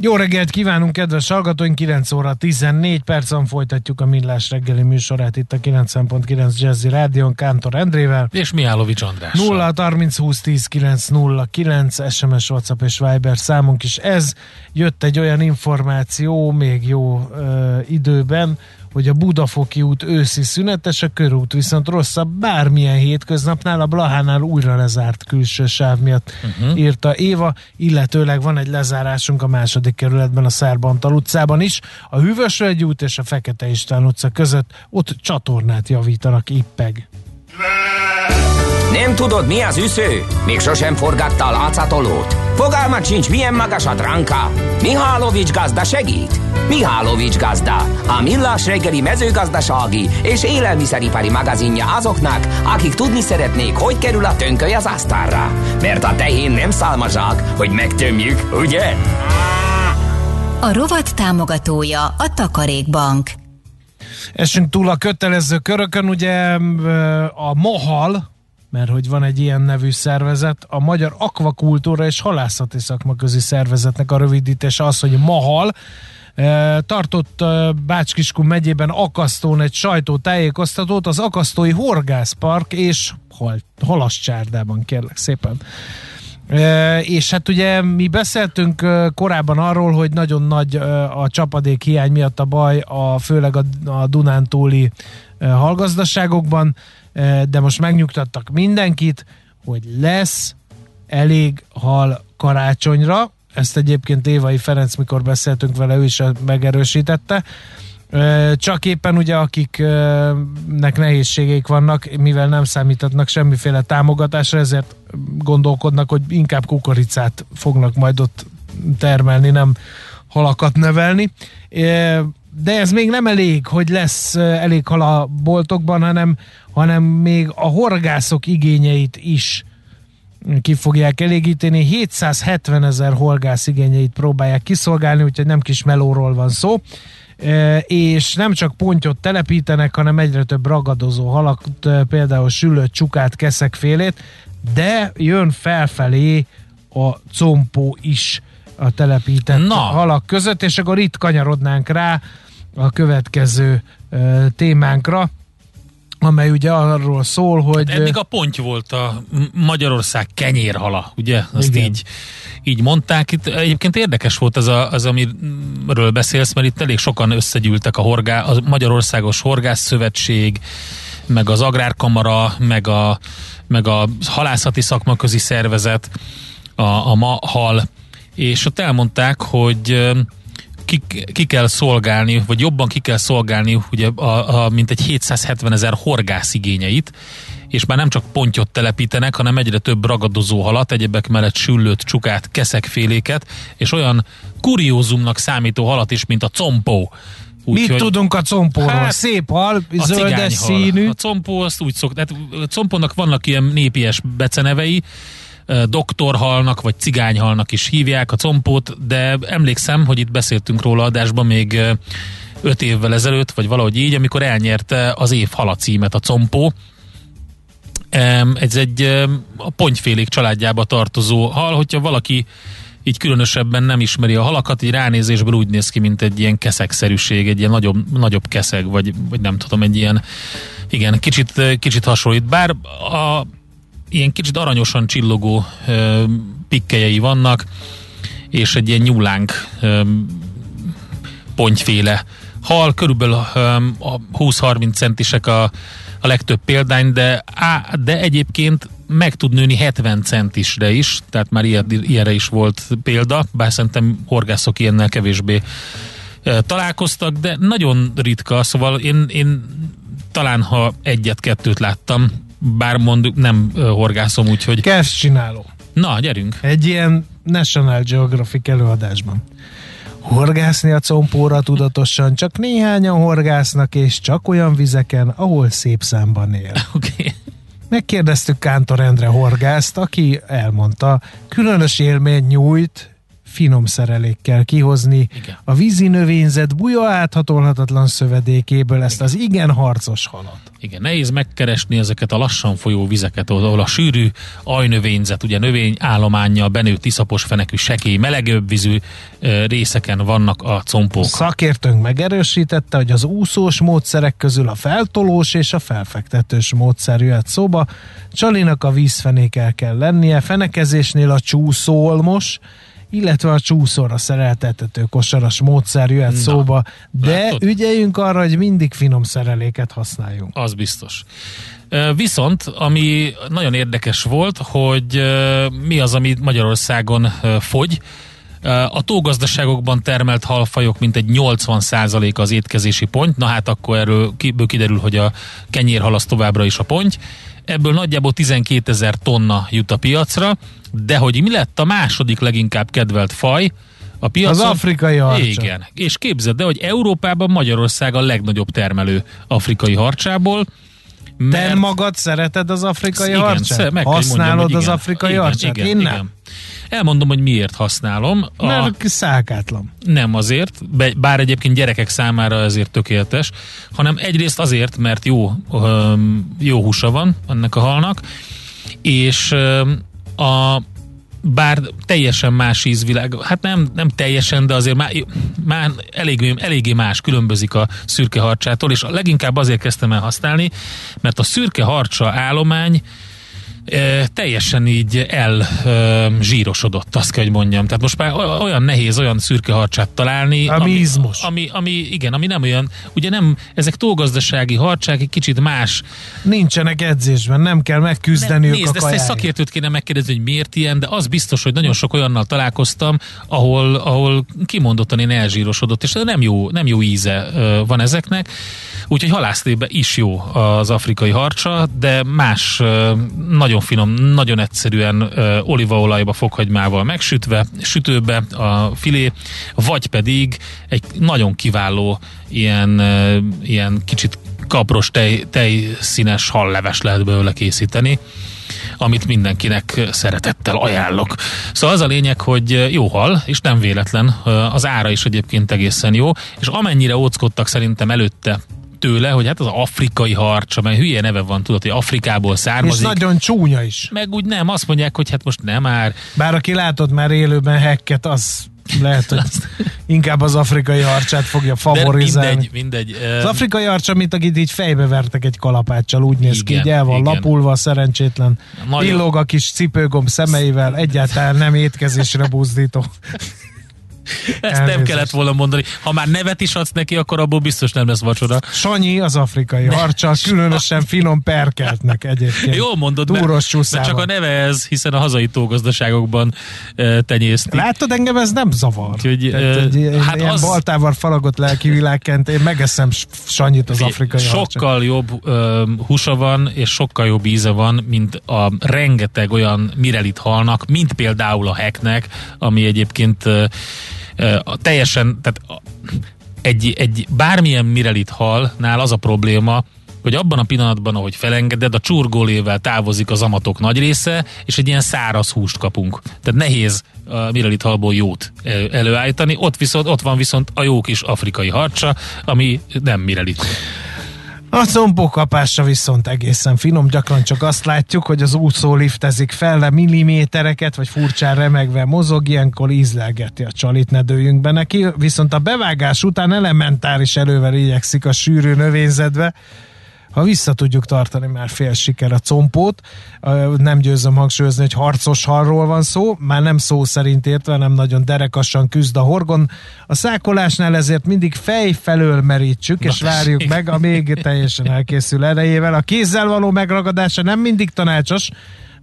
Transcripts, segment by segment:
Jó reggelt kívánunk, kedves hallgatóink! 9 óra 14 percen folytatjuk a Millás reggeli műsorát itt a 90.9 Jazzy Rádion Kántor Endrével. És Mihálovics András. 0 30 20 10 9 0 9 SMS, WhatsApp és Viber számunk is ez. Jött egy olyan információ még jó ö, időben, hogy a Budafoki út őszi szünetes, a körút viszont rosszabb bármilyen hétköznapnál, a Blahánál újra lezárt külső sáv miatt uh-huh. írta Éva, illetőleg van egy lezárásunk a második kerületben, a Szárbantal utcában is, a Hűvösvölgy út és a Fekete István utca között, ott csatornát javítanak ippeg. Nem tudod, mi az üsző? Még sosem forgatta a látszatolót? Fogalmat sincs, milyen magas a dránka? Mihálovics gazda segít? Mihálovics gazda, a millás reggeli mezőgazdasági és élelmiszeripari magazinja azoknak, akik tudni szeretnék, hogy kerül a tönköly az asztalra. Mert a tehén nem szálmazsák, hogy megtömjük, ugye? A rovat támogatója a Takarékbank. Esünk túl a kötelező körökön, ugye a Mohal, mert hogy van egy ilyen nevű szervezet, a Magyar Akvakultúra és Halászati Szakmaközi Szervezetnek a rövidítése az, hogy MAHAL, tartott Bácskiskun megyében Akasztón egy sajtótájékoztatót az Akasztói Horgászpark és hal, Halascsárdában, kérlek szépen. És hát ugye mi beszéltünk korábban arról, hogy nagyon nagy a csapadék hiány miatt a baj, a, főleg a, a Dunántúli hallgazdaságokban, de most megnyugtattak mindenkit, hogy lesz elég hal karácsonyra, ezt egyébként Évai Ferenc, mikor beszéltünk vele, ő is megerősítette. Csak éppen ugye akiknek nehézségeik vannak, mivel nem számítatnak semmiféle támogatásra, ezért gondolkodnak, hogy inkább kukoricát fognak majd ott termelni, nem halakat nevelni. De ez még nem elég, hogy lesz elég hal a boltokban, hanem, hanem még a horgászok igényeit is ki fogják elégíteni. 770 ezer horgász igényeit próbálják kiszolgálni, úgyhogy nem kis melóról van szó. E, és nem csak pontyot telepítenek, hanem egyre több ragadozó halak, például sülött csukát, keszekfélét, de jön felfelé a compó is a telepített Na. halak között, és akkor itt kanyarodnánk rá a következő e, témánkra amely ugye arról szól, hogy... Hát eddig a ponty volt a Magyarország kenyérhala, ugye? Azt igen. így, így mondták. Itt egyébként érdekes volt az, a, az, amiről beszélsz, mert itt elég sokan összegyűltek a, horgá, a Magyarországos Horgászszövetség, meg az Agrárkamara, meg a, meg a halászati szakmaközi szervezet, a, a MAHAL, és ott elmondták, hogy ki, ki kell szolgálni, vagy jobban ki kell szolgálni, ugye, a, a, mint egy 770 ezer horgász igényeit, és már nem csak pontyot telepítenek, hanem egyre több ragadozó halat, egyebek mellett süllőt, csukát, keszekféléket, és olyan kuriózumnak számító halat is, mint a compó. Úgy, Mit hogy, tudunk a compóról? Hát, Szép hal, zöldes színű. A compó azt úgy szok, tehát a compónak vannak ilyen népies becenevei, doktorhalnak, vagy cigányhalnak is hívják a compót, de emlékszem, hogy itt beszéltünk róla adásban még öt évvel ezelőtt, vagy valahogy így, amikor elnyerte az év hala címet a compó. Ez egy a pontyfélék családjába tartozó hal, hogyha valaki így különösebben nem ismeri a halakat, így ránézésből úgy néz ki, mint egy ilyen keszegszerűség, egy ilyen nagyobb, nagyobb keszeg, vagy, vagy nem tudom, egy ilyen igen, kicsit, kicsit hasonlít. Bár a ilyen kicsit aranyosan csillogó ö, pikkelyei vannak, és egy ilyen nyúlánk ö, pontyféle hal, körülbelül a 20-30 centisek a, a legtöbb példány, de, á, de egyébként meg tud nőni 70 centisre is, tehát már ilyen, ilyenre is volt példa, bár szerintem horgászok ilyennel kevésbé találkoztak, de nagyon ritka, szóval én, én talán ha egyet-kettőt láttam, bár mondjuk nem horgászom, úgyhogy... Kezd csináló. Na, gyerünk. Egy ilyen National Geographic előadásban. Horgászni a compóra tudatosan, csak néhányan horgásznak, és csak olyan vizeken, ahol szép számban él. Oké. Okay. Megkérdeztük Kántor Endre horgászt, aki elmondta, különös élmény nyújt, finom szerelékkel kihozni igen. a vízi növényzet buja áthatolhatatlan szövedékéből ezt igen. az igen harcos halat. Igen, nehéz megkeresni ezeket a lassan folyó vizeket, ahol a sűrű ajnövényzet, ugye növény állománya, benőtt iszapos fenekű, sekély, melegőbb vízű részeken vannak a compók. Szakértőnk megerősítette, hogy az úszós módszerek közül a feltolós és a felfektetős módszer jöhet szóba. Csalinak a vízfenékel kell lennie, fenekezésnél a csúszólmos, illetve a csúszóra szereltethető kosaras módszer jöhet Na, szóba, de látod? ügyeljünk arra, hogy mindig finom szereléket használjunk. Az biztos. Viszont, ami nagyon érdekes volt, hogy mi az, ami Magyarországon fogy, a tógazdaságokban termelt halfajok mint egy 80% az étkezési pont, na hát akkor erről kiderül, hogy a kenyérhal az továbbra is a pont. Ebből nagyjából 12 ezer tonna jut a piacra, de hogy mi lett a második leginkább kedvelt faj, a piacon, az afrikai harcsa. Igen. És képzeld de hogy Európában Magyarország a legnagyobb termelő afrikai harcsából. Mert... Te magad szereted az afrikai igen, harcsát? Meg Használod mondjam, az igen, afrikai igen, harcsát? Igen, Én nem. Igen. Elmondom, hogy miért használom. A... Mert szákátlan. Nem azért, bár egyébként gyerekek számára ezért tökéletes, hanem egyrészt azért, mert jó, jó húsa van ennek a halnak, és a bár teljesen más ízvilág, hát nem, nem teljesen, de azért már, már eléggé, eléggé más különbözik a szürke harcsától, és leginkább azért kezdtem el használni, mert a szürke harcsa állomány teljesen így elzsírosodott, azt kell, hogy mondjam. Tehát most már olyan nehéz olyan szürke harcsát találni, ami, ami, ami, igen, ami nem olyan, ugye nem, ezek túlgazdasági harcsák, egy kicsit más. Nincsenek edzésben, nem kell megküzdeniük nézd, a ezt egy szakértőt kéne megkérdezni, hogy miért ilyen, de az biztos, hogy nagyon sok olyannal találkoztam, ahol, ahol kimondottan én elzsírosodott, és nem jó, nem jó íze van ezeknek. Úgyhogy halászlébe is jó az afrikai harcsa, de más nagyon finom, nagyon egyszerűen olívaolajba, fokhagymával megsütve, sütőbe a filé, vagy pedig egy nagyon kiváló ilyen, ilyen kicsit kapros tej, tejszínes halleves lehet belőle készíteni amit mindenkinek szeretettel ajánlok. Szóval az a lényeg, hogy jó hal, és nem véletlen, az ára is egyébként egészen jó, és amennyire óckodtak szerintem előtte tőle, hogy hát az afrikai harcs, amely hülye neve van, tudod, hogy Afrikából származik. És nagyon csúnya is. Meg úgy nem, azt mondják, hogy hát most nem már. Bár aki látott már élőben hekket, az lehet, hogy inkább az afrikai harcsát fogja favorizálni. mindegy, mindegy. Az afrikai harcs, amit akit így fejbe vertek egy kalapáccsal, úgy néz igen, ki, így el van igen. lapulva, szerencsétlen. Nagyon... Illog a kis cipőgomb szemeivel, egyáltalán nem étkezésre buzdító. Ezt Elnézést. nem kellett volna mondani. Ha már nevet is adsz neki, akkor abból biztos nem lesz vacsora. Sanyi az afrikai harcsa, különösen finom perkeltnek egyébként. Jó mondod, mert, mert csak a neve ez, hiszen a hazai tógazdaságokban e, tenyésztik. Látod, engem ez nem zavar. Úgyhogy, Tehát, e, egy, hát ilyen az... baltával falagott lelki világként én megeszem Sanyit az afrikai Sokkal harcsa. jobb e, húsa van, és sokkal jobb íze van, mint a rengeteg olyan mirelit halnak, mint például a heknek, ami egyébként e, a teljesen, tehát egy, egy bármilyen mirelit halnál az a probléma, hogy abban a pillanatban, ahogy felengeded, a csurgólével távozik az amatok nagy része, és egy ilyen száraz húst kapunk. Tehát nehéz a mirelit halból jót előállítani. Ott, viszont, ott van viszont a jó kis afrikai harcsa, ami nem mirelit. A combókapásra viszont egészen finom, gyakran csak azt látjuk, hogy az úszó liftezik fel le millimétereket, vagy furcsán remegve mozog, ilyenkor ízlelgeti a csalit, ne dőjünk be neki, viszont a bevágás után elementáris elővel igyekszik a sűrű növényzetbe, ha vissza tudjuk tartani már fél siker a compót, nem győzöm hangsúlyozni, hogy harcos halról van szó, már nem szó szerint értve, nem nagyon derekasan küzd a horgon. A szákolásnál ezért mindig fej felől merítsük, és várjuk meg a még teljesen elkészül erejével. A kézzel való megragadása nem mindig tanácsos,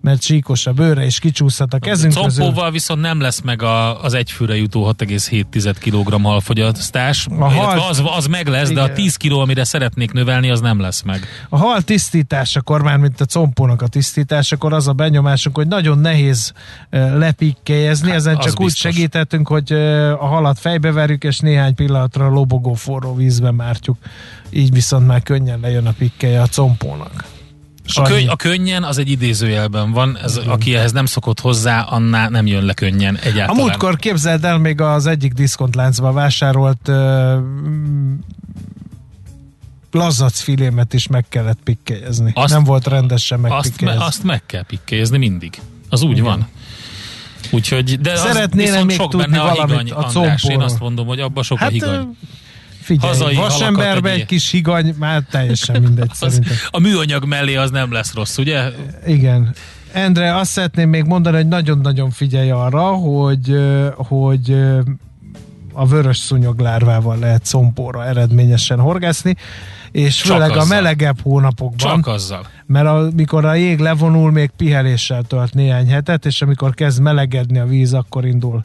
mert csíkos a bőre, és kicsúszhat a kezünk Combóval közül. viszont nem lesz meg a, az egyfőre jutó 6,7 kg halfogyasztás. A hal... az, az meg lesz, igen. de a 10 kg, amire szeretnék növelni, az nem lesz meg. A hal tisztításakor, már mint a compónak a tisztításakor, az a benyomásunk, hogy nagyon nehéz lepikkelyezni, hát, ezen csak úgy biztos. segíthetünk, hogy a halat fejbeverjük, és néhány pillanatra lobogó forró vízbe mártjuk. Így viszont már könnyen lejön a pikkelje a compónak. A, könny, a könnyen az egy idézőjelben van, ez, aki ehhez nem szokott hozzá, annál nem jön le könnyen egyáltalán. A múltkor képzeld el, még az egyik diszkontláncba vásárolt uh, lazac filémet is meg kellett pikkelyezni. Azt, nem volt rendesen megpikkelyezni. Azt, azt meg kell pikkelyezni mindig. Az úgy Igen. van. Úgyhogy, de Szeretnél még sok tudni benne a higany, a András, Én azt mondom, hogy abban sok hát, a higany. Figyelj, Hazai vasemberbe egy kis higany, már teljesen mindegy az, szerintem. A műanyag mellé az nem lesz rossz, ugye? Igen. Endre, azt szeretném még mondani, hogy nagyon-nagyon figyelj arra, hogy, hogy a vörös szúnyoglárvával lehet szompóra eredményesen horgászni, és Csak főleg azzal. a melegebb hónapokban. Csak azzal. Mert amikor a jég levonul, még piheléssel tölt néhány hetet, és amikor kezd melegedni a víz, akkor indul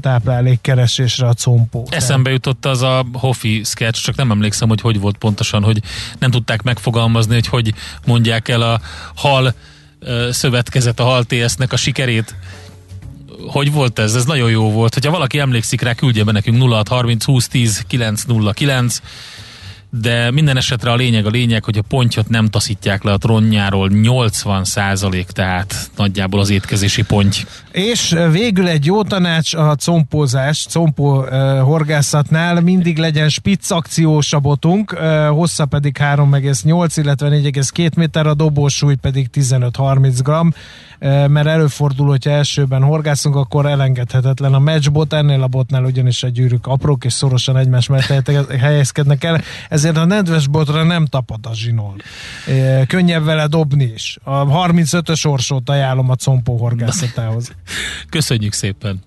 táplálékkeresésre a compó. Eszembe jutott az a Hofi sketch, csak nem emlékszem, hogy hogy volt pontosan, hogy nem tudták megfogalmazni, hogy hogy mondják el a hal szövetkezet, a hal TS-nek a sikerét. Hogy volt ez? Ez nagyon jó volt. Hogyha valaki emlékszik rá, küldje be nekünk 0630 20 10 909 de minden esetre a lényeg a lényeg, hogy a pontyot nem taszítják le a tronjáról, 80 százalék, tehát nagyjából az étkezési ponty. És végül egy jó tanács a compózás, compó uh, horgászatnál. Mindig legyen spitz akciós a botunk, uh, hossza pedig 3,8, illetve 4,2 méter, a dobósúly pedig 15-30 gram mert előfordul, hogyha elsőben horgászunk, akkor elengedhetetlen a matchbot, ennél a botnál ugyanis a gyűrűk aprók és szorosan egymás mellett helyezkednek el, ezért a nedves botra nem tapad a zsinol. Könnyebb vele dobni is. A 35-ös orsót ajánlom a compó horgászatához. Köszönjük szépen!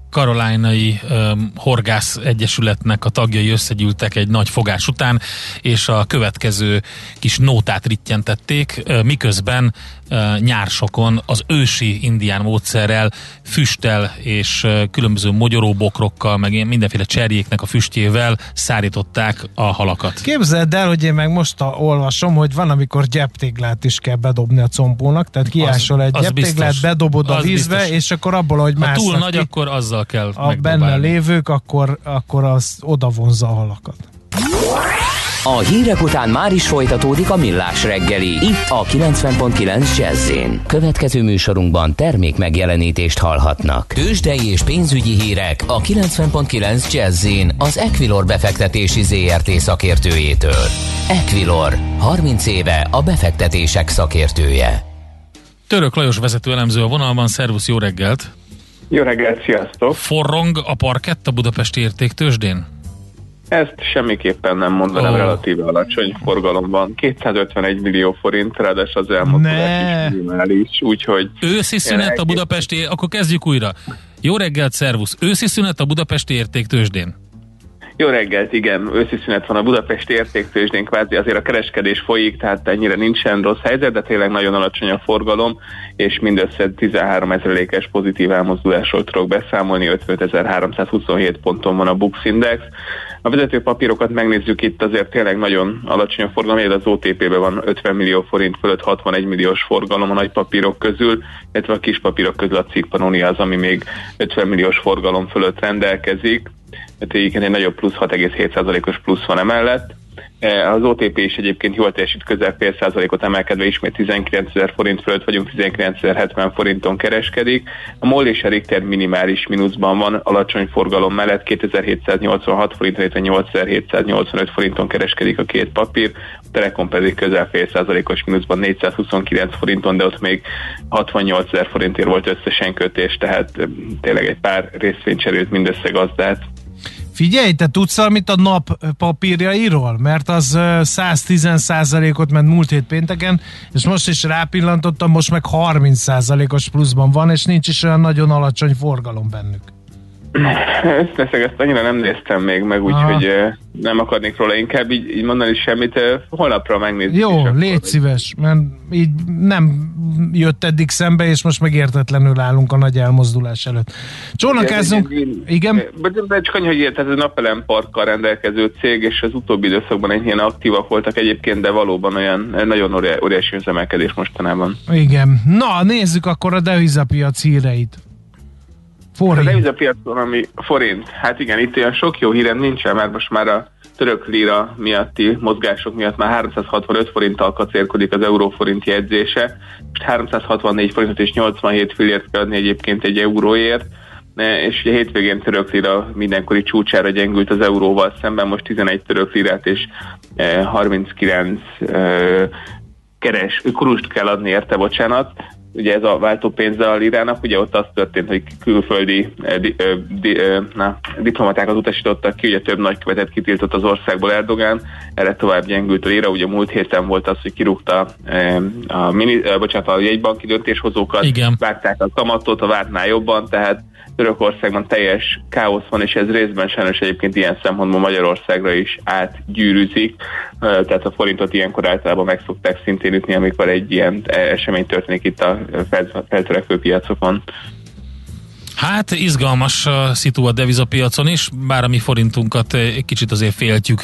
karolánai um, Horgász Egyesületnek a tagjai összegyűltek egy nagy fogás után, és a következő kis nótát rittyentették, miközben nyársokon az ősi indián módszerrel, füsttel és különböző mogyoróbokrokkal, meg mindenféle cserjéknek a füstjével szárították a halakat. Képzeld el, hogy én meg most olvasom, hogy van, amikor gyeptéglát is kell bedobni a combónak, tehát kiásol egy gyeptéglát, bedobod a vízbe, biztos. és akkor abból, hogy Ha túl nagy, ki, akkor azzal kell a benne lévők, akkor, akkor az oda vonzza a halakat. A hírek után már is folytatódik a millás reggeli. Itt a 90.9 jazz Következő műsorunkban termék megjelenítést hallhatnak. Tőzsdei és pénzügyi hírek a 90.9 jazz az Equilor befektetési ZRT szakértőjétől. Equilor, 30 éve a befektetések szakértője. Török Lajos vezető elemző a vonalban, szervusz, jó reggelt! Jó reggelt, sziasztok! Forrong a parkett a budapesti értéktősdén? Ezt semmiképpen nem mondanám, oh. relatíve alacsony forgalom van. 251 millió forint, ráadásul az elmúlt is minimális, úgyhogy... Őszi szünet a budapesti, akkor kezdjük újra. Jó reggelt, szervusz! Őszi szünet a budapesti értéktősdén? Jó reggelt, igen, őszi van a budapesti értéktősdén, kvázi azért a kereskedés folyik, tehát ennyire nincsen rossz helyzet, de tényleg nagyon alacsony a forgalom, és mindössze 13 ezerékes pozitív elmozdulásról tudok beszámolni, 55.327 ponton van a Bux Index. A vezető papírokat megnézzük itt, azért tényleg nagyon alacsony a forgalom, az OTP-ben van 50 millió forint fölött 61 milliós forgalom a nagy papírok közül, illetve a kis papírok közül a cikk az, ami még 50 milliós forgalom fölött rendelkezik tehát egy nagyobb plusz 6,7%-os plusz van emellett. E, az OTP is egyébként jól teljesít, közel fél százalékot emelkedve, ismét 19 ezer forint fölött vagyunk, 19.070 forinton kereskedik. A MOL és a Richter minimális mínuszban van, alacsony forgalom mellett 2786 forint, illetve 8785 forinton kereskedik a két papír, a Telekom pedig közel fél százalékos mínuszban 429 forinton, de ott még 68 ezer forintért volt összesen kötés, tehát tényleg egy pár részvénycserőt mindössze gazdát Figyelj, te tudsz valamit a nap papírjairól? Mert az 110%-ot ment múlt hét pénteken, és most is rápillantottam, most meg 30%-os pluszban van, és nincs is olyan nagyon alacsony forgalom bennük. Ezt leszek, ezt annyira nem néztem még meg, úgyhogy nem akarnék róla inkább így, így mondani semmit. Holnapra megnézzük. Jó, légy akkor, szíves, mert így nem jött eddig szembe, és most megértetlenül állunk a nagy elmozdulás előtt. Csónakázunk, igen? De csak annyi, hogy ez a napelem parkkal rendelkező cég, és az utóbbi időszakban egy ilyen aktívak voltak egyébként, de valóban olyan nagyon óriási üzemelkedés mostanában. Igen. Na, nézzük akkor a devizapiac híreit. Forint. A devizapiacon, ami forint. Hát igen, itt olyan sok jó hírem nincsen, mert most már a török lira miatti mozgások miatt már 365 forinttal kacérkodik az euróforint jegyzése. Most 364 forintot és 87 fillért kell adni egyébként egy euróért és ugye hétvégén török lira mindenkori csúcsára gyengült az euróval szemben, most 11 török lirát és 39 e, keres, kurust kell adni érte, bocsánat, ugye ez a váltópénz a lirának, ugye ott az történt, hogy külföldi eh, di, eh, di, eh, na, diplomatákat utasítottak ki, ugye több nagykövetet kitiltott az országból Erdogán, erre tovább gyengült a lira, ugye múlt héten volt az, hogy kirúgta a, mini, bocsánat, a jegybanki döntéshozókat, Igen. várták a kamatot, a vártnál jobban, tehát Törökországban teljes káosz van, és ez részben sajnos egyébként ilyen szempontból Magyarországra is átgyűrűzik, tehát a forintot ilyenkor általában meg szokták szintén ütni, amikor egy ilyen esemény történik itt a feltörekvő piacokon. Hát izgalmas a szitu a devizapiacon is, bár a mi forintunkat egy kicsit azért féltjük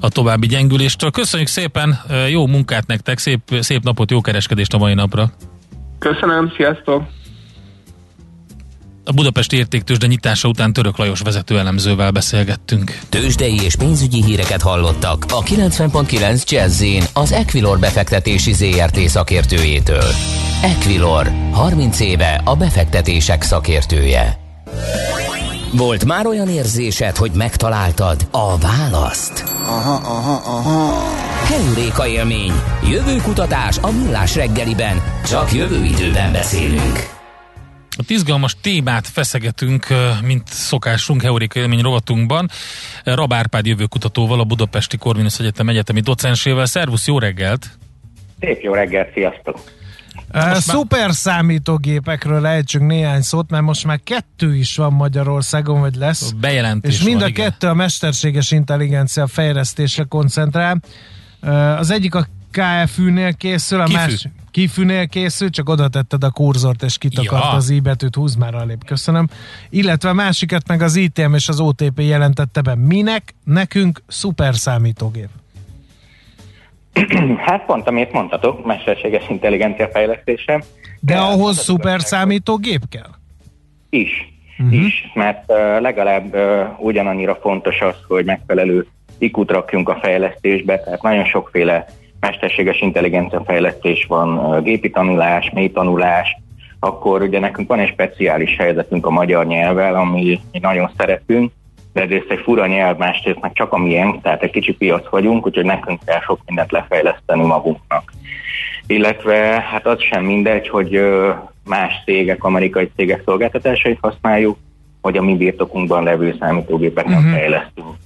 a további gyengüléstől. Köszönjük szépen, jó munkát nektek, szép, szép napot, jó kereskedést a mai napra! Köszönöm, sziasztok! A Budapesti Értéktősde nyitása után Török Lajos vezető elemzővel beszélgettünk. Tőzsdei és pénzügyi híreket hallottak a 90.9 jazz az Equilor befektetési ZRT szakértőjétől. Equilor, 30 éve a befektetések szakértője. Volt már olyan érzésed, hogy megtaláltad a választ? Aha, aha, aha. Heuréka élmény, jövőkutatás a millás reggeliben, csak jövő időben beszélünk. A izgalmas témát feszegetünk, mint szokásunk Heuréka élmény rovatunkban. Rab Árpád jövőkutatóval, a Budapesti Korvinusz Egyetem egyetemi docensével. Szervusz, jó reggelt! Szép jó reggelt, sziasztok! Uh, szuper számítógépekről ejtsünk néhány szót, mert most már kettő is van Magyarországon, vagy lesz. Bejelentés És mind van, a igen. kettő a mesterséges intelligencia fejlesztésre koncentrál. Az egyik a KFÜ-nél készül, a Kifű. másik kifűnél készül, csak oda tetted a kurzort, és kitakart Ja. az i betűt, húz már alébb, köszönöm. Illetve a másikat meg az ITM és az OTP jelentette be. Minek? Nekünk szuper számítógép. Hát pont, amit mondtatok, mesterséges intelligencia fejlesztése. De Kell, ahhoz az szuper számítógép kell? Is, uh-huh. is, mert uh, legalább uh, ugyanannyira fontos az, hogy megfelelő ikut rakjunk a fejlesztésbe, tehát nagyon sokféle mesterséges intelligencia fejlesztés van, gépi tanulás, mély tanulás, akkor ugye nekünk van egy speciális helyzetünk a magyar nyelvvel, ami mi nagyon szeretünk, de egyrészt egy fura nyelv, másrészt meg csak a miénk, tehát egy kicsi piac vagyunk, úgyhogy nekünk kell sok mindent lefejleszteni magunknak. Illetve hát az sem mindegy, hogy más cégek, amerikai cégek szolgáltatásait használjuk, vagy a mi birtokunkban levő számítógépeken uh-huh. fejlesztünk.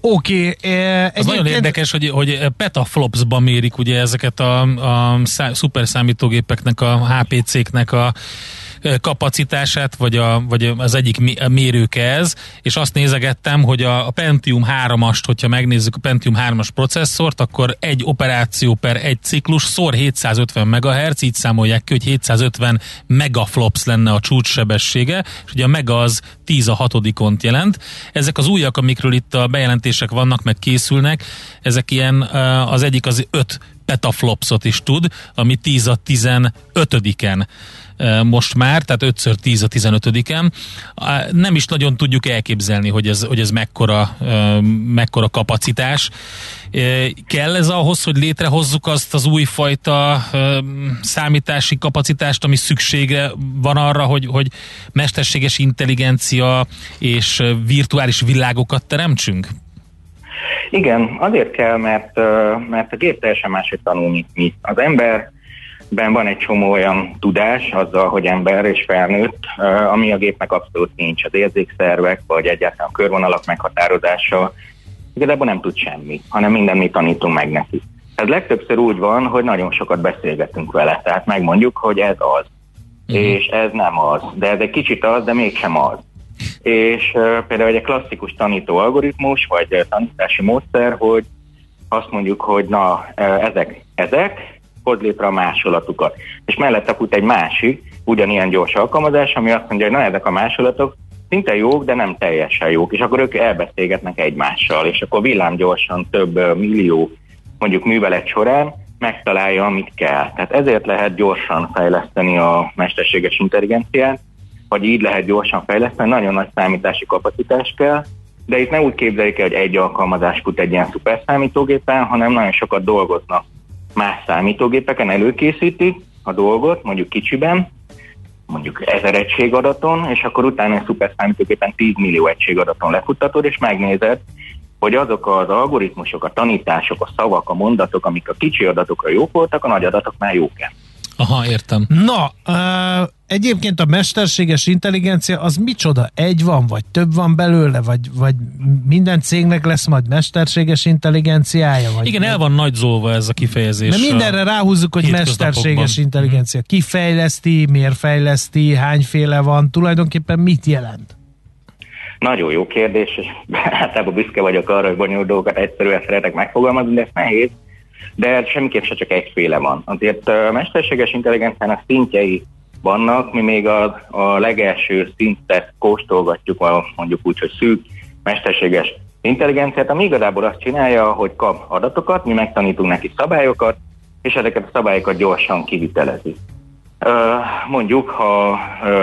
Oké. Okay, eh, Az nagyon érdekes, hogy, hogy petaflopsban mérik ugye ezeket a, a szá, szuperszámítógépeknek, a HPC-knek a kapacitását, vagy, a, vagy az egyik mérőke ez, és azt nézegettem, hogy a, a Pentium 3-ast, hogyha megnézzük a Pentium 3-as processzort, akkor egy operáció per egy ciklus szor 750 MHz, így számolják ki, hogy 750 megaflops lenne a csúcssebessége, és ugye a mega az 10 a hatodikont jelent. Ezek az újak, amikről itt a bejelentések vannak, meg készülnek, ezek ilyen, az egyik az 5 petaflopsot is tud, ami 10 a 15-en e, most már, tehát 5x10 a 15-en. Á, Nem is nagyon tudjuk elképzelni, hogy ez, hogy ez mekkora, mekkora kapacitás. Kell ez ahhoz, hogy létrehozzuk azt az újfajta számítási kapacitást, ami szüksége van arra, hogy, hogy mesterséges intelligencia és virtuális világokat teremtsünk? Igen, azért kell, mert, mert a gép teljesen máshogy tanul, mint mi. Az ember ben van egy csomó olyan tudás azzal, hogy ember és felnőtt, ami a gépnek abszolút nincs. Az érzékszervek, vagy egyáltalán a körvonalak meghatározása igazából nem tud semmi, hanem minden mi tanítunk meg neki. Ez legtöbbször úgy van, hogy nagyon sokat beszélgetünk vele, tehát megmondjuk, hogy ez az, uh-huh. és ez nem az, de ez egy kicsit az, de mégsem az. És uh, például egy klasszikus tanító algoritmus, vagy uh, tanítási módszer, hogy azt mondjuk, hogy na, uh, ezek, ezek, hoz létre a másolatukat. És mellette fut egy másik, ugyanilyen gyors alkalmazás, ami azt mondja, hogy na, ezek a másolatok szinte jók, de nem teljesen jók, és akkor ők elbeszélgetnek egymással, és akkor villámgyorsan több millió mondjuk művelet során megtalálja, amit kell. Tehát ezért lehet gyorsan fejleszteni a mesterséges intelligenciát, vagy így lehet gyorsan fejleszteni, nagyon nagy számítási kapacitás kell, de itt nem úgy képzeljük el, hogy egy alkalmazás fut egy ilyen szuper számítógépen, hanem nagyon sokat dolgoznak más számítógépeken, előkészítik a dolgot, mondjuk kicsiben, mondjuk ezer egység adaton, és akkor utána egy szuper számítógépen 10 millió egység adaton lefuttatod, és megnézed, hogy azok az algoritmusok, a tanítások, a szavak, a mondatok, amik a kicsi adatokra jók voltak, a nagy adatoknál jók-e. Aha, értem. Na, uh, egyébként a mesterséges intelligencia az micsoda? Egy van, vagy több van belőle, vagy, vagy minden cégnek lesz majd mesterséges intelligenciája? Vagy Igen, el van nagy zolva ez a kifejezés. Mert mindenre ráhúzzuk, hogy mesterséges intelligencia. Ki fejleszti, miért fejleszti, hányféle van, tulajdonképpen mit jelent? Nagyon jó kérdés, és általában büszke vagyok arra, hogy bonyolult dolgokat egyszerűen szeretek megfogalmazni, de ez nehéz. De semmiképp se csak egyféle van. Azért a mesterséges intelligenciának szintjei vannak, mi még a, a legelső szintet kóstolgatjuk, a, mondjuk úgy, hogy szűk mesterséges intelligenciát, ami igazából azt csinálja, hogy kap adatokat, mi megtanítunk neki szabályokat, és ezeket a szabályokat gyorsan kivitelezi. Mondjuk, ha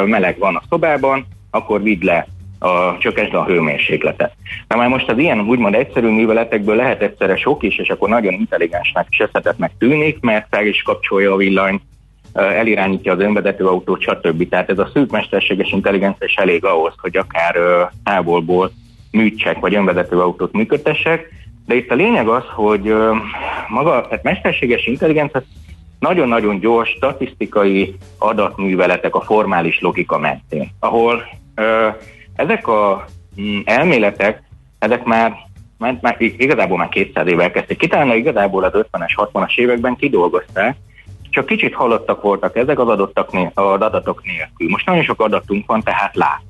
meleg van a szobában, akkor vidd le a csökkentse a hőmérsékletet. Na már most az ilyen úgymond egyszerű műveletekből lehet egyszerre sok is, és akkor nagyon intelligensnek és összetettnek tűnik, mert fel is kapcsolja a villanyt, elirányítja az önvezető autót, stb. Tehát ez a szűk mesterséges intelligencia is elég ahhoz, hogy akár távolból műtsek, vagy önvezető autót működtessek. De itt a lényeg az, hogy maga, tehát mesterséges intelligencia nagyon-nagyon gyors statisztikai adatműveletek a formális logika mentén, ahol ezek a mm, elméletek, ezek már, már, már igazából már 200 éve elkezdték kitalálni, igazából az 50-es, 60-as években kidolgozták, csak kicsit halottak voltak ezek az, adottak né- az adatok nélkül. Most nagyon sok adatunk van, tehát lát.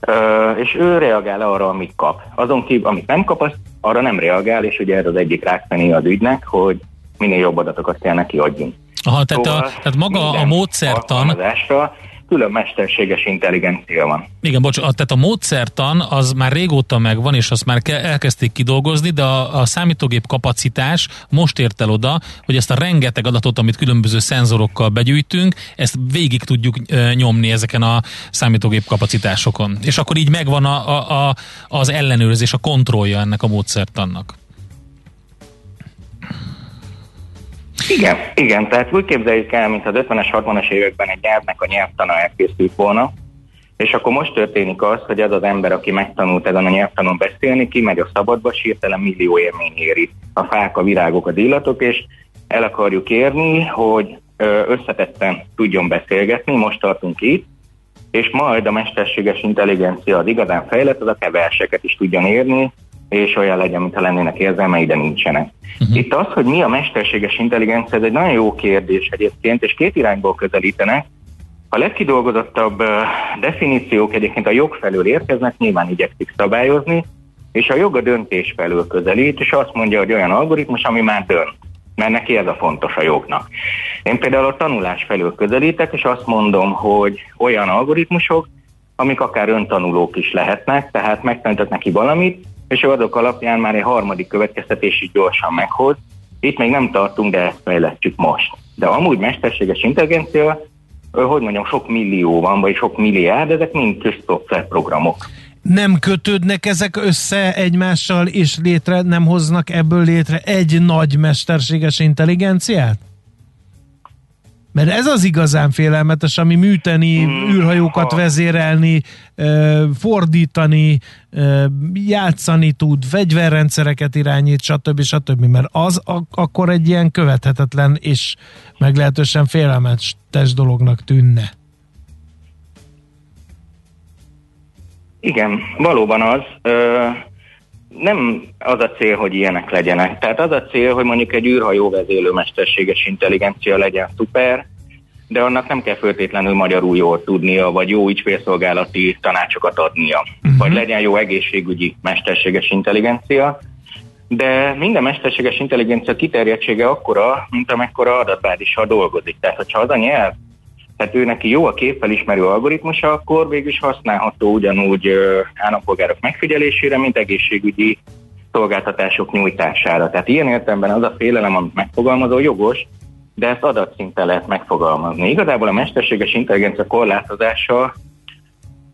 Ö, és ő reagál arra, amit kap. Azon kívül, amit nem kap, azt arra nem reagál, és ugye ez az egyik rákfené az ügynek, hogy minél jobb adatokat kell neki adjunk. Aha, tehát, szóval a, tehát maga a módszertan külön mesterséges intelligencia van. Igen, bocs, tehát a módszertan az már régóta megvan, és azt már elkezdték kidolgozni, de a, a számítógép kapacitás most ért el oda, hogy ezt a rengeteg adatot, amit különböző szenzorokkal begyűjtünk, ezt végig tudjuk e, nyomni ezeken a számítógép kapacitásokon. És akkor így megvan a, a, a, az ellenőrzés, a kontrollja ennek a módszertannak. Igen, igen, tehát úgy képzeljük el, mint az 50-es, 60-as években egy nyelvnek a nyelvtana elkészült volna, és akkor most történik az, hogy az az ember, aki megtanult ezen a nyelvtanon beszélni, kimegy a szabadba, sírtelen millió élmény éri. A fák, a virágok, az illatok, és el akarjuk érni, hogy összetetten tudjon beszélgetni, most tartunk itt, és majd a mesterséges intelligencia az igazán fejlett, az a keverseket is tudjon érni, és olyan legyen, mintha lennének érzelmei, de nincsenek. Uh-huh. Itt az, hogy mi a mesterséges intelligencia, ez egy nagyon jó kérdés egyébként, és két irányból közelítenek. A legkidolgozottabb definíciók egyébként a jog felől érkeznek, nyilván igyekszik szabályozni, és a jog a döntés felől közelít, és azt mondja, hogy olyan algoritmus, ami már dönt. Mert neki ez a fontos a jognak. Én például a tanulás felől közelítek, és azt mondom, hogy olyan algoritmusok, amik akár öntanulók is lehetnek, tehát megtanított neki valamit, és azok alapján már egy harmadik következtetés is gyorsan meghoz. Itt még nem tartunk, de ezt fejlesztjük most. De amúgy mesterséges intelligencia, hogy mondjam, sok millió van, vagy sok milliárd, ezek mind programok. Nem kötődnek ezek össze egymással, és létre nem hoznak ebből létre egy nagy mesterséges intelligenciát? Mert ez az igazán félelmetes, ami műteni, hmm, űrhajókat ha. vezérelni, fordítani, játszani tud, fegyverrendszereket irányít, stb. stb. Mert az akkor egy ilyen követhetetlen és meglehetősen félelmetes dolognak tűnne. Igen, valóban az. Ö, nem az a cél, hogy ilyenek legyenek. Tehát az a cél, hogy mondjuk egy űrhajó vezélő mesterséges intelligencia legyen szuper, de annak nem kell föltétlenül magyarul jól tudnia, vagy jó ügyfélszolgálati tanácsokat adnia, uh-huh. vagy legyen jó egészségügyi mesterséges intelligencia, de minden mesterséges intelligencia kiterjedtsége akkora, mint amekkora adatbázissal dolgozik. Tehát, hogyha az a nyelv, tehát ő neki jó a képfelismerő algoritmusa, akkor végül használható ugyanúgy állampolgárok megfigyelésére, mint egészségügyi szolgáltatások nyújtására. Tehát ilyen értelemben az a félelem, amit megfogalmazó jogos, de ezt adatszinten lehet megfogalmazni. Igazából a mesterséges intelligencia korlátozása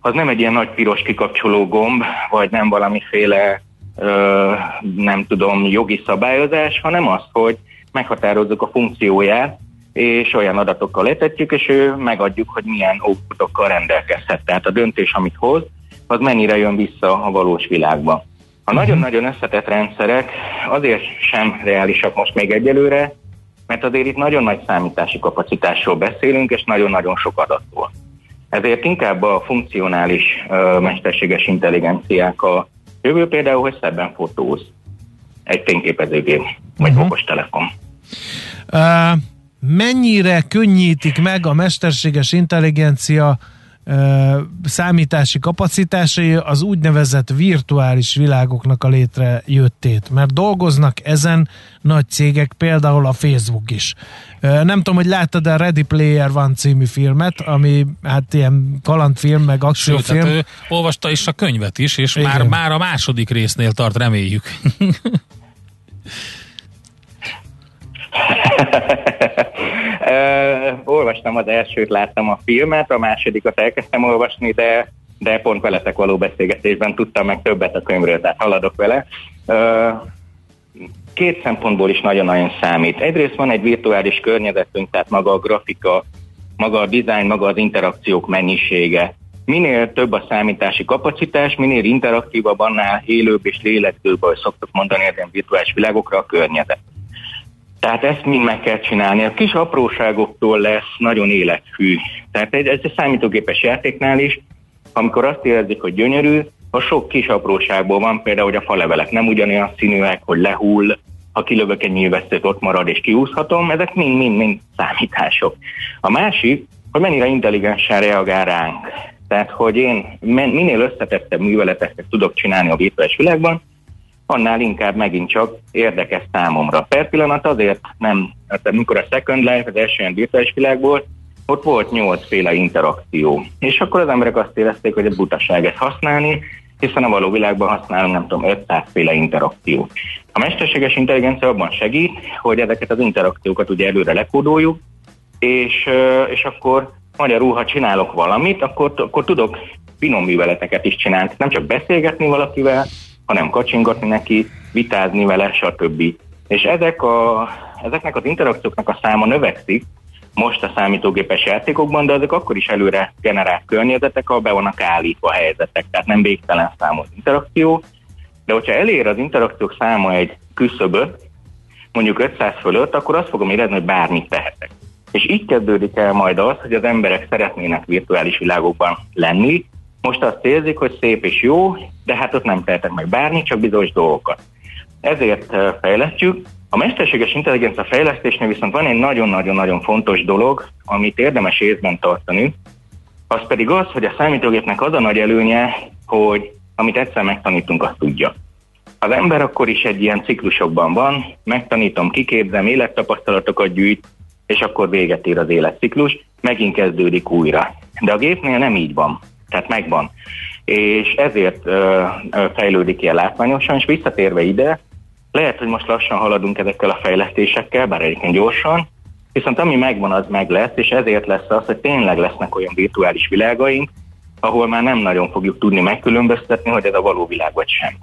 az nem egy ilyen nagy piros kikapcsoló gomb, vagy nem valamiféle ö, nem tudom, jogi szabályozás, hanem az, hogy meghatározzuk a funkcióját, és olyan adatokkal letetjük, és ő megadjuk, hogy milyen outputokkal rendelkezhet. Tehát a döntés, amit hoz, az mennyire jön vissza a valós világba. A mhm. nagyon-nagyon összetett rendszerek azért sem reálisak most még egyelőre, mert azért itt nagyon nagy számítási kapacitásról beszélünk, és nagyon-nagyon sok adatról. Ezért inkább a funkcionális mesterséges intelligenciák a jövő például, hogy szebben fotóz egy fényképezőgép, vagy uh-huh. okostelefon. Uh, mennyire könnyítik meg a mesterséges intelligencia számítási kapacitásai az úgynevezett virtuális világoknak a létrejöttét, mert dolgoznak ezen nagy cégek, például a Facebook is. Nem tudom, hogy láttad a Ready Player One című filmet, ami hát ilyen kalandfilm, meg akciófilm. Sőt, hát ő olvasta is a könyvet is, és már, már a második résznél tart, reméljük. uh, olvastam az elsőt, láttam a filmet, a másodikat elkezdtem olvasni, de, de pont veletek való beszélgetésben tudtam meg többet a könyvről, tehát haladok vele. Uh, két szempontból is nagyon-nagyon számít. Egyrészt van egy virtuális környezetünk, tehát maga a grafika, maga a dizájn, maga az interakciók mennyisége. Minél több a számítási kapacitás, minél interaktívabb, annál élőbb és lélegzőbb, ahogy szoktuk mondani ezen virtuális világokra a környezet. Tehát ezt mind meg kell csinálni. A kis apróságoktól lesz nagyon élethű. Tehát ez egy számítógépes játéknál is, amikor azt érezzük, hogy gyönyörű, a sok kis apróságból van, például, hogy a falevelek nem ugyanolyan színűek, hogy lehull, ha kilövök egy nyilvesszőt, ott marad és kiúszhatom, ezek mind-mind-mind számítások. A másik, hogy mennyire intelligensen reagál ránk. Tehát, hogy én minél összetettebb műveleteket tudok csinálni a virtuális világban, annál inkább megint csak érdekes számomra. Per pillanat azért nem, hát amikor a Second Life, az első ilyen virtuális világból, ott volt nyolcféle interakció. És akkor az emberek azt érezték, hogy a butaság ezt használni, hiszen a való világban használunk, nem tudom, 500 féle interakció. A mesterséges intelligencia abban segít, hogy ezeket az interakciókat ugye előre lekódoljuk, és, és akkor magyarul, ha csinálok valamit, akkor, akkor tudok finom műveleteket is csinálni. Nem csak beszélgetni valakivel, hanem kacsingatni neki, vitázni vele, stb. És ezek a, ezeknek az interakcióknak a száma növekszik, most a számítógépes játékokban, de azok akkor is előre generált környezetek, ahol be vannak állítva a helyzetek, tehát nem végtelen számos interakció, de hogyha elér az interakciók száma egy küszöböt, mondjuk 500 fölött, akkor azt fogom érezni, hogy bármit tehetek. És így kezdődik el majd az, hogy az emberek szeretnének virtuális világokban lenni, most azt érzik, hogy szép és jó, de hát ott nem tehetek meg bármi, csak bizonyos dolgokat. Ezért fejlesztjük. A mesterséges intelligencia fejlesztésnél viszont van egy nagyon-nagyon-nagyon fontos dolog, amit érdemes észben tartani, az pedig az, hogy a számítógépnek az a nagy előnye, hogy amit egyszer megtanítunk, azt tudja. Az ember akkor is egy ilyen ciklusokban van, megtanítom, kiképzem, élettapasztalatokat gyűjt, és akkor véget ér az életciklus, megint kezdődik újra. De a gépnél nem így van tehát megvan. És ezért ö, ö, fejlődik ilyen látványosan, és visszatérve ide, lehet, hogy most lassan haladunk ezekkel a fejlesztésekkel, bár egyébként gyorsan, viszont ami megvan, az meg lesz, és ezért lesz az, hogy tényleg lesznek olyan virtuális világaink, ahol már nem nagyon fogjuk tudni megkülönböztetni, hogy ez a való világ vagy sem.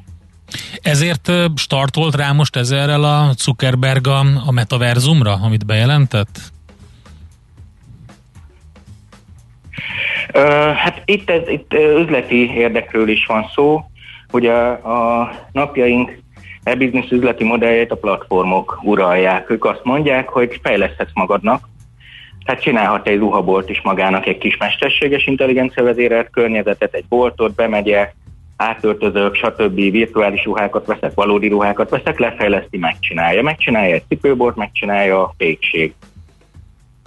Ezért startolt rá most ezerrel a Zuckerberg a, a metaverzumra, amit bejelentett? Hát itt, ez, itt üzleti érdekről is van szó. Ugye a napjaink e-business üzleti modelljét a platformok uralják. Ők azt mondják, hogy fejleszthetsz magadnak, tehát csinálhat egy ruhabolt is magának egy kis mesterséges intelligencia vezérelt környezetet, egy boltot, bemegyek, átöltözök, stb. virtuális ruhákat veszek, valódi ruhákat veszek, lefejleszti, megcsinálja. Megcsinálja egy cipőbort, megcsinálja a pékség.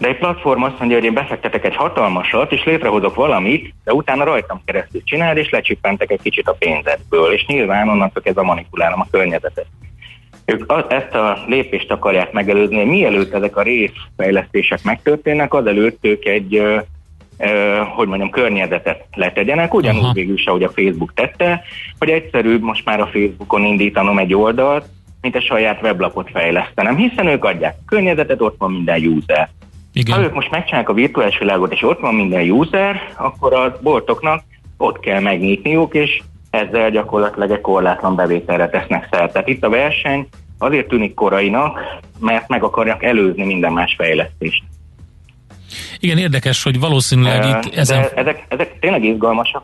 De egy platform azt mondja, hogy én befektetek egy hatalmasat, és létrehozok valamit, de utána rajtam keresztül csinál, és lecsippentek egy kicsit a pénzedből, és nyilván onnantól kezdve manipulálom a környezetet. Ők ezt a lépést akarják megelőzni, hogy mielőtt ezek a részfejlesztések megtörténnek, azelőtt ők egy hogy mondjam, környezetet letegyenek, ugyanúgy Aha. végül is, ahogy a Facebook tette, hogy egyszerűbb most már a Facebookon indítanom egy oldalt, mint a saját weblapot fejlesztenem, hiszen ők adják a környezetet, ott van minden user. Igen. Ha ők most megcsinálják a virtuális világot, és ott van minden user, akkor a boltoknak ott kell megnyitniuk, és ezzel gyakorlatilag egy korlátlan bevételre tesznek szert. Tehát itt a verseny azért tűnik korainak, mert meg akarják előzni minden más fejlesztést. Igen, érdekes, hogy valószínűleg itt ezen... De ezek, ezek tényleg izgalmasak.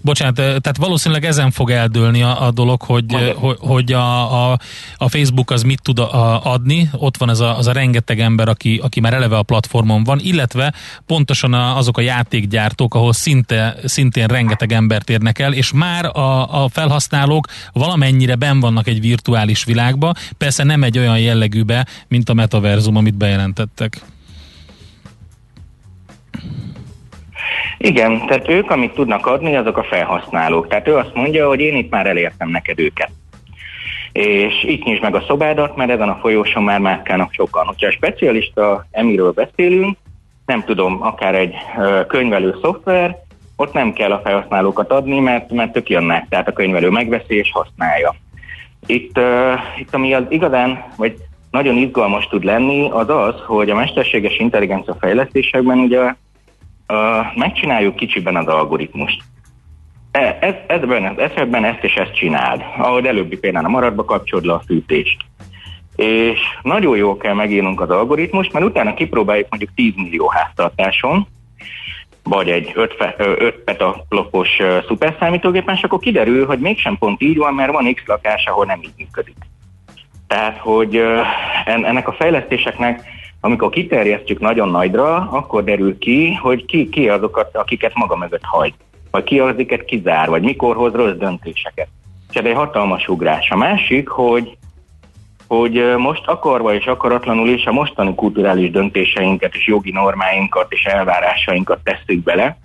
Bocsánat, tehát valószínűleg ezen fog eldőlni a, a dolog, hogy, hogy, hogy a, a, a Facebook az mit tud a, adni, ott van ez a, az a rengeteg ember, aki, aki már eleve a platformon van, illetve pontosan a, azok a játékgyártók, ahol szinte, szintén rengeteg embert érnek el, és már a, a felhasználók valamennyire ben vannak egy virtuális világba, persze nem egy olyan jellegűbe, mint a metaverzum, amit bejelentettek. Igen, tehát ők, amit tudnak adni, azok a felhasználók. Tehát ő azt mondja, hogy én itt már elértem neked őket. És itt nyisd meg a szobádat, mert ezen a folyóson már mászkálnak sokan. Hogyha a specialista emiről beszélünk, nem tudom, akár egy könyvelő szoftver, ott nem kell a felhasználókat adni, mert, mert ők jönnek, tehát a könyvelő megveszi és használja. Itt, uh, itt ami az igazán, vagy nagyon izgalmas tud lenni, az az, hogy a mesterséges intelligencia fejlesztésekben ugye uh, megcsináljuk kicsiben az algoritmust. E, ez, ezben az esetben ezt és ezt csináld, ahogy előbbi például a maradba kapcsolod le a fűtést. És nagyon jól kell megírnunk az algoritmust, mert utána kipróbáljuk mondjuk 10 millió háztartáson, vagy egy 5, 5 petaklopos szuperszámítógépen, és akkor kiderül, hogy mégsem pont így van, mert van X lakás, ahol nem így működik. Tehát, hogy ennek a fejlesztéseknek amikor kiterjesztjük nagyon nagyra, akkor derül ki, hogy ki, ki azokat, akiket maga mögött hagy, vagy ki az, akiket kizár, vagy mikor hoz rossz döntéseket. És ez egy hatalmas ugrás. A másik, hogy hogy most akarva és akaratlanul is a mostani kulturális döntéseinket és jogi normáinkat és elvárásainkat tesszük bele,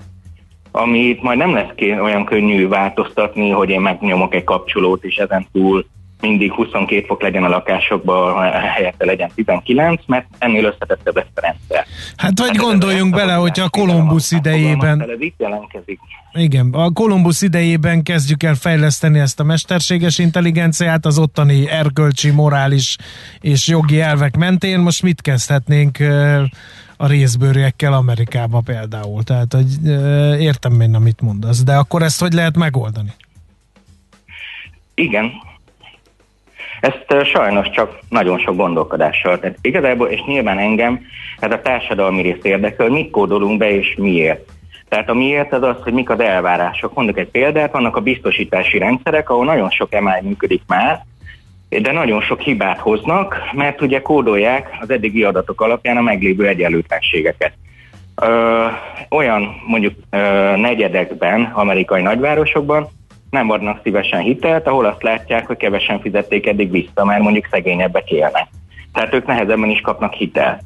amit majd nem lesz olyan könnyű változtatni, hogy én megnyomok egy kapcsolót, és ezen túl mindig 22 fok legyen a lakásokban, helyette legyen 19, mert ennél összetettebb lesz a rendszer. Hát vagy hát gondoljunk bele, hogy a Kolumbusz idejében... Ez itt jelentkezik. Igen, a Kolumbusz idejében kezdjük el fejleszteni ezt a mesterséges intelligenciát az ottani erkölcsi, morális és jogi elvek mentén. Most mit kezdhetnénk a részbőriekkel Amerikába például? Tehát, hogy értem én, amit mondasz, de akkor ezt hogy lehet megoldani? Igen, ezt sajnos csak nagyon sok gondolkodással. Tehát igazából, és nyilván engem ez a társadalmi rész érdekel, mit kódolunk be és miért. Tehát a miért az az, hogy mik az elvárások. Mondok egy példát, vannak a biztosítási rendszerek, ahol nagyon sok emály működik már, de nagyon sok hibát hoznak, mert ugye kódolják az eddigi adatok alapján a meglévő egyenlőtlenségeket. Ö, olyan mondjuk ö, negyedekben, amerikai nagyvárosokban nem adnak szívesen hitelt, ahol azt látják, hogy kevesen fizették eddig vissza, mert mondjuk szegényebbek élnek. Tehát ők nehezebben is kapnak hitelt.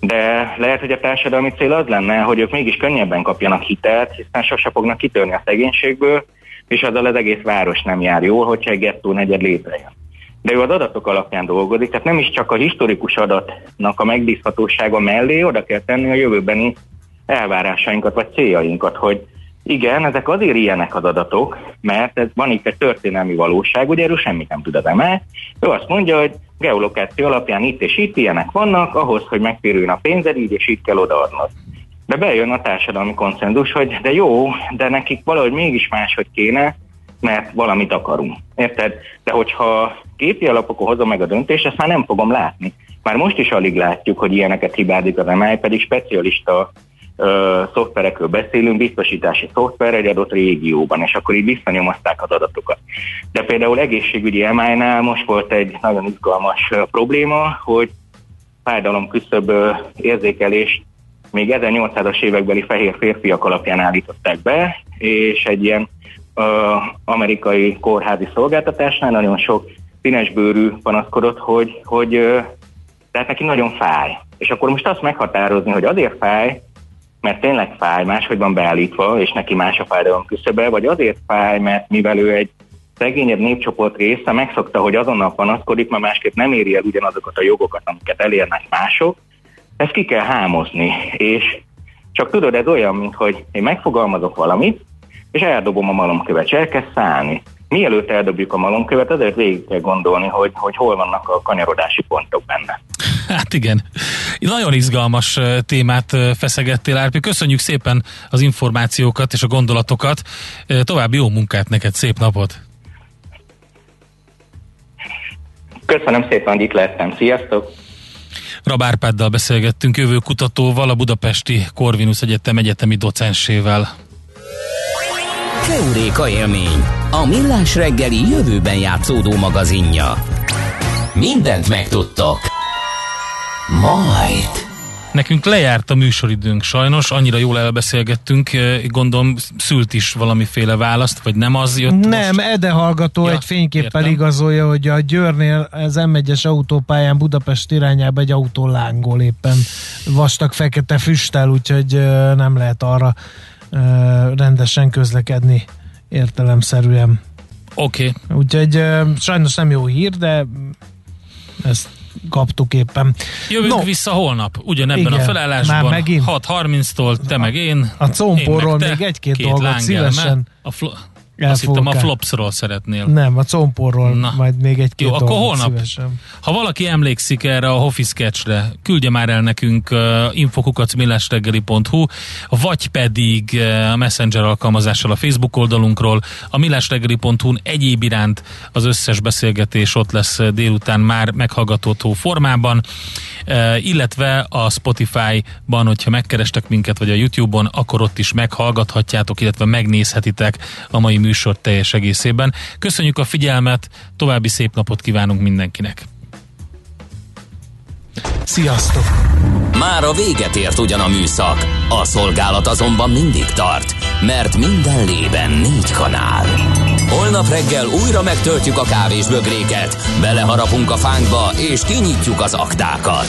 De lehet, hogy a társadalmi cél az lenne, hogy ők mégis könnyebben kapjanak hitelt, hiszen sose fognak kitörni a szegénységből, és azzal az egész város nem jár jól, hogyha egy gettó negyed létrejön. De ő az adatok alapján dolgozik, tehát nem is csak a historikus adatnak a megbízhatósága mellé oda kell tenni a jövőbeni elvárásainkat vagy céljainkat, hogy igen, ezek azért ilyenek az adatok, mert ez van itt egy történelmi valóság, ugye erről semmit nem tud az emel. Ő azt mondja, hogy geolokáció alapján itt és itt ilyenek vannak, ahhoz, hogy megtérüljön a pénzed, így és itt kell odaadnod. De bejön a társadalmi konszenzus, hogy de jó, de nekik valahogy mégis máshogy kéne, mert valamit akarunk. Érted? De hogyha képi alapokon hozom meg a döntést, ezt már nem fogom látni. Már most is alig látjuk, hogy ilyeneket hibázik az MI, pedig specialista ö, szoftverekről beszélünk, biztosítási szoftver egy adott régióban, és akkor így visszanyomozták az adatokat. De például egészségügyi MI-nál most volt egy nagyon izgalmas ö, probléma, hogy fájdalom küszöbb érzékelés még 1800-as évekbeli fehér férfiak alapján állították be, és egy ilyen ö, amerikai kórházi szolgáltatásnál nagyon sok színesbőrű panaszkodott, hogy, hogy ö, tehát neki nagyon fáj. És akkor most azt meghatározni, hogy azért fáj, mert tényleg fáj, máshogy van beállítva, és neki más a fájdalom küszöbe, vagy azért fáj, mert mivel ő egy szegényebb népcsoport része megszokta, hogy azonnal panaszkodik, mert másképp nem éri el ugyanazokat a jogokat, amiket elérnek mások, ezt ki kell hámozni, és csak tudod, ez olyan, mint hogy én megfogalmazok valamit, és eldobom a malomkövet, és elkezd szállni. Mielőtt eldobjuk a malomkövet, azért végig kell gondolni, hogy, hogy hol vannak a kanyarodási pontok benne. Hát igen. Nagyon izgalmas témát feszegettél, Árpi. Köszönjük szépen az információkat és a gondolatokat. További jó munkát neked, szép napot! Köszönöm szépen, hogy itt lehettem. Sziasztok! Rabárpáddal beszélgettünk jövő kutatóval, a Budapesti Corvinus Egyetem egyetemi docensével. Keuréka élmény, a millás reggeli jövőben játszódó magazinja. Mindent megtudtok. Majd. Nekünk lejárt a műsoridőnk sajnos, annyira jól elbeszélgettünk, gondolom szült is valamiféle választ, vagy nem az jött Nem, most? Ede hallgató ja, egy fényképpel értem. igazolja, hogy a Győrnél az M1-es autópályán Budapest irányába egy autó lángol éppen vastag fekete füsttel, úgyhogy nem lehet arra rendesen közlekedni értelemszerűen. Oké. Okay. Úgyhogy sajnos nem jó hír, de ezt kaptuk éppen. Jövünk no. vissza holnap, ugyanebben Igen, a felállásban. 6.30-tól te meg én. A combporról még egy-két dolgot szívesen. A fl- azt hittem a flopsról szeretnél. Nem, a comporról Na. majd még egy-két Jó, akkor holnap, szívesen. ha valaki emlékszik erre a Hoffi sketchre, küldje már el nekünk uh, infokukacmillásreggeli.hu, vagy pedig uh, a Messenger alkalmazással a Facebook oldalunkról, a millásreggeli.hu egyéb iránt az összes beszélgetés ott lesz délután már meghallgatható formában, uh, illetve a Spotify-ban, hogyha megkerestek minket, vagy a YouTube-on, akkor ott is meghallgathatjátok, illetve megnézhetitek a mai műsor műsor teljes egészében. Köszönjük a figyelmet, további szép napot kívánunk mindenkinek! Sziasztok! Már a véget ért ugyan a műszak, a szolgálat azonban mindig tart, mert minden lében négy kanál. Holnap reggel újra megtöltjük a kávés bögréket, beleharapunk a fánkba és kinyitjuk az aktákat.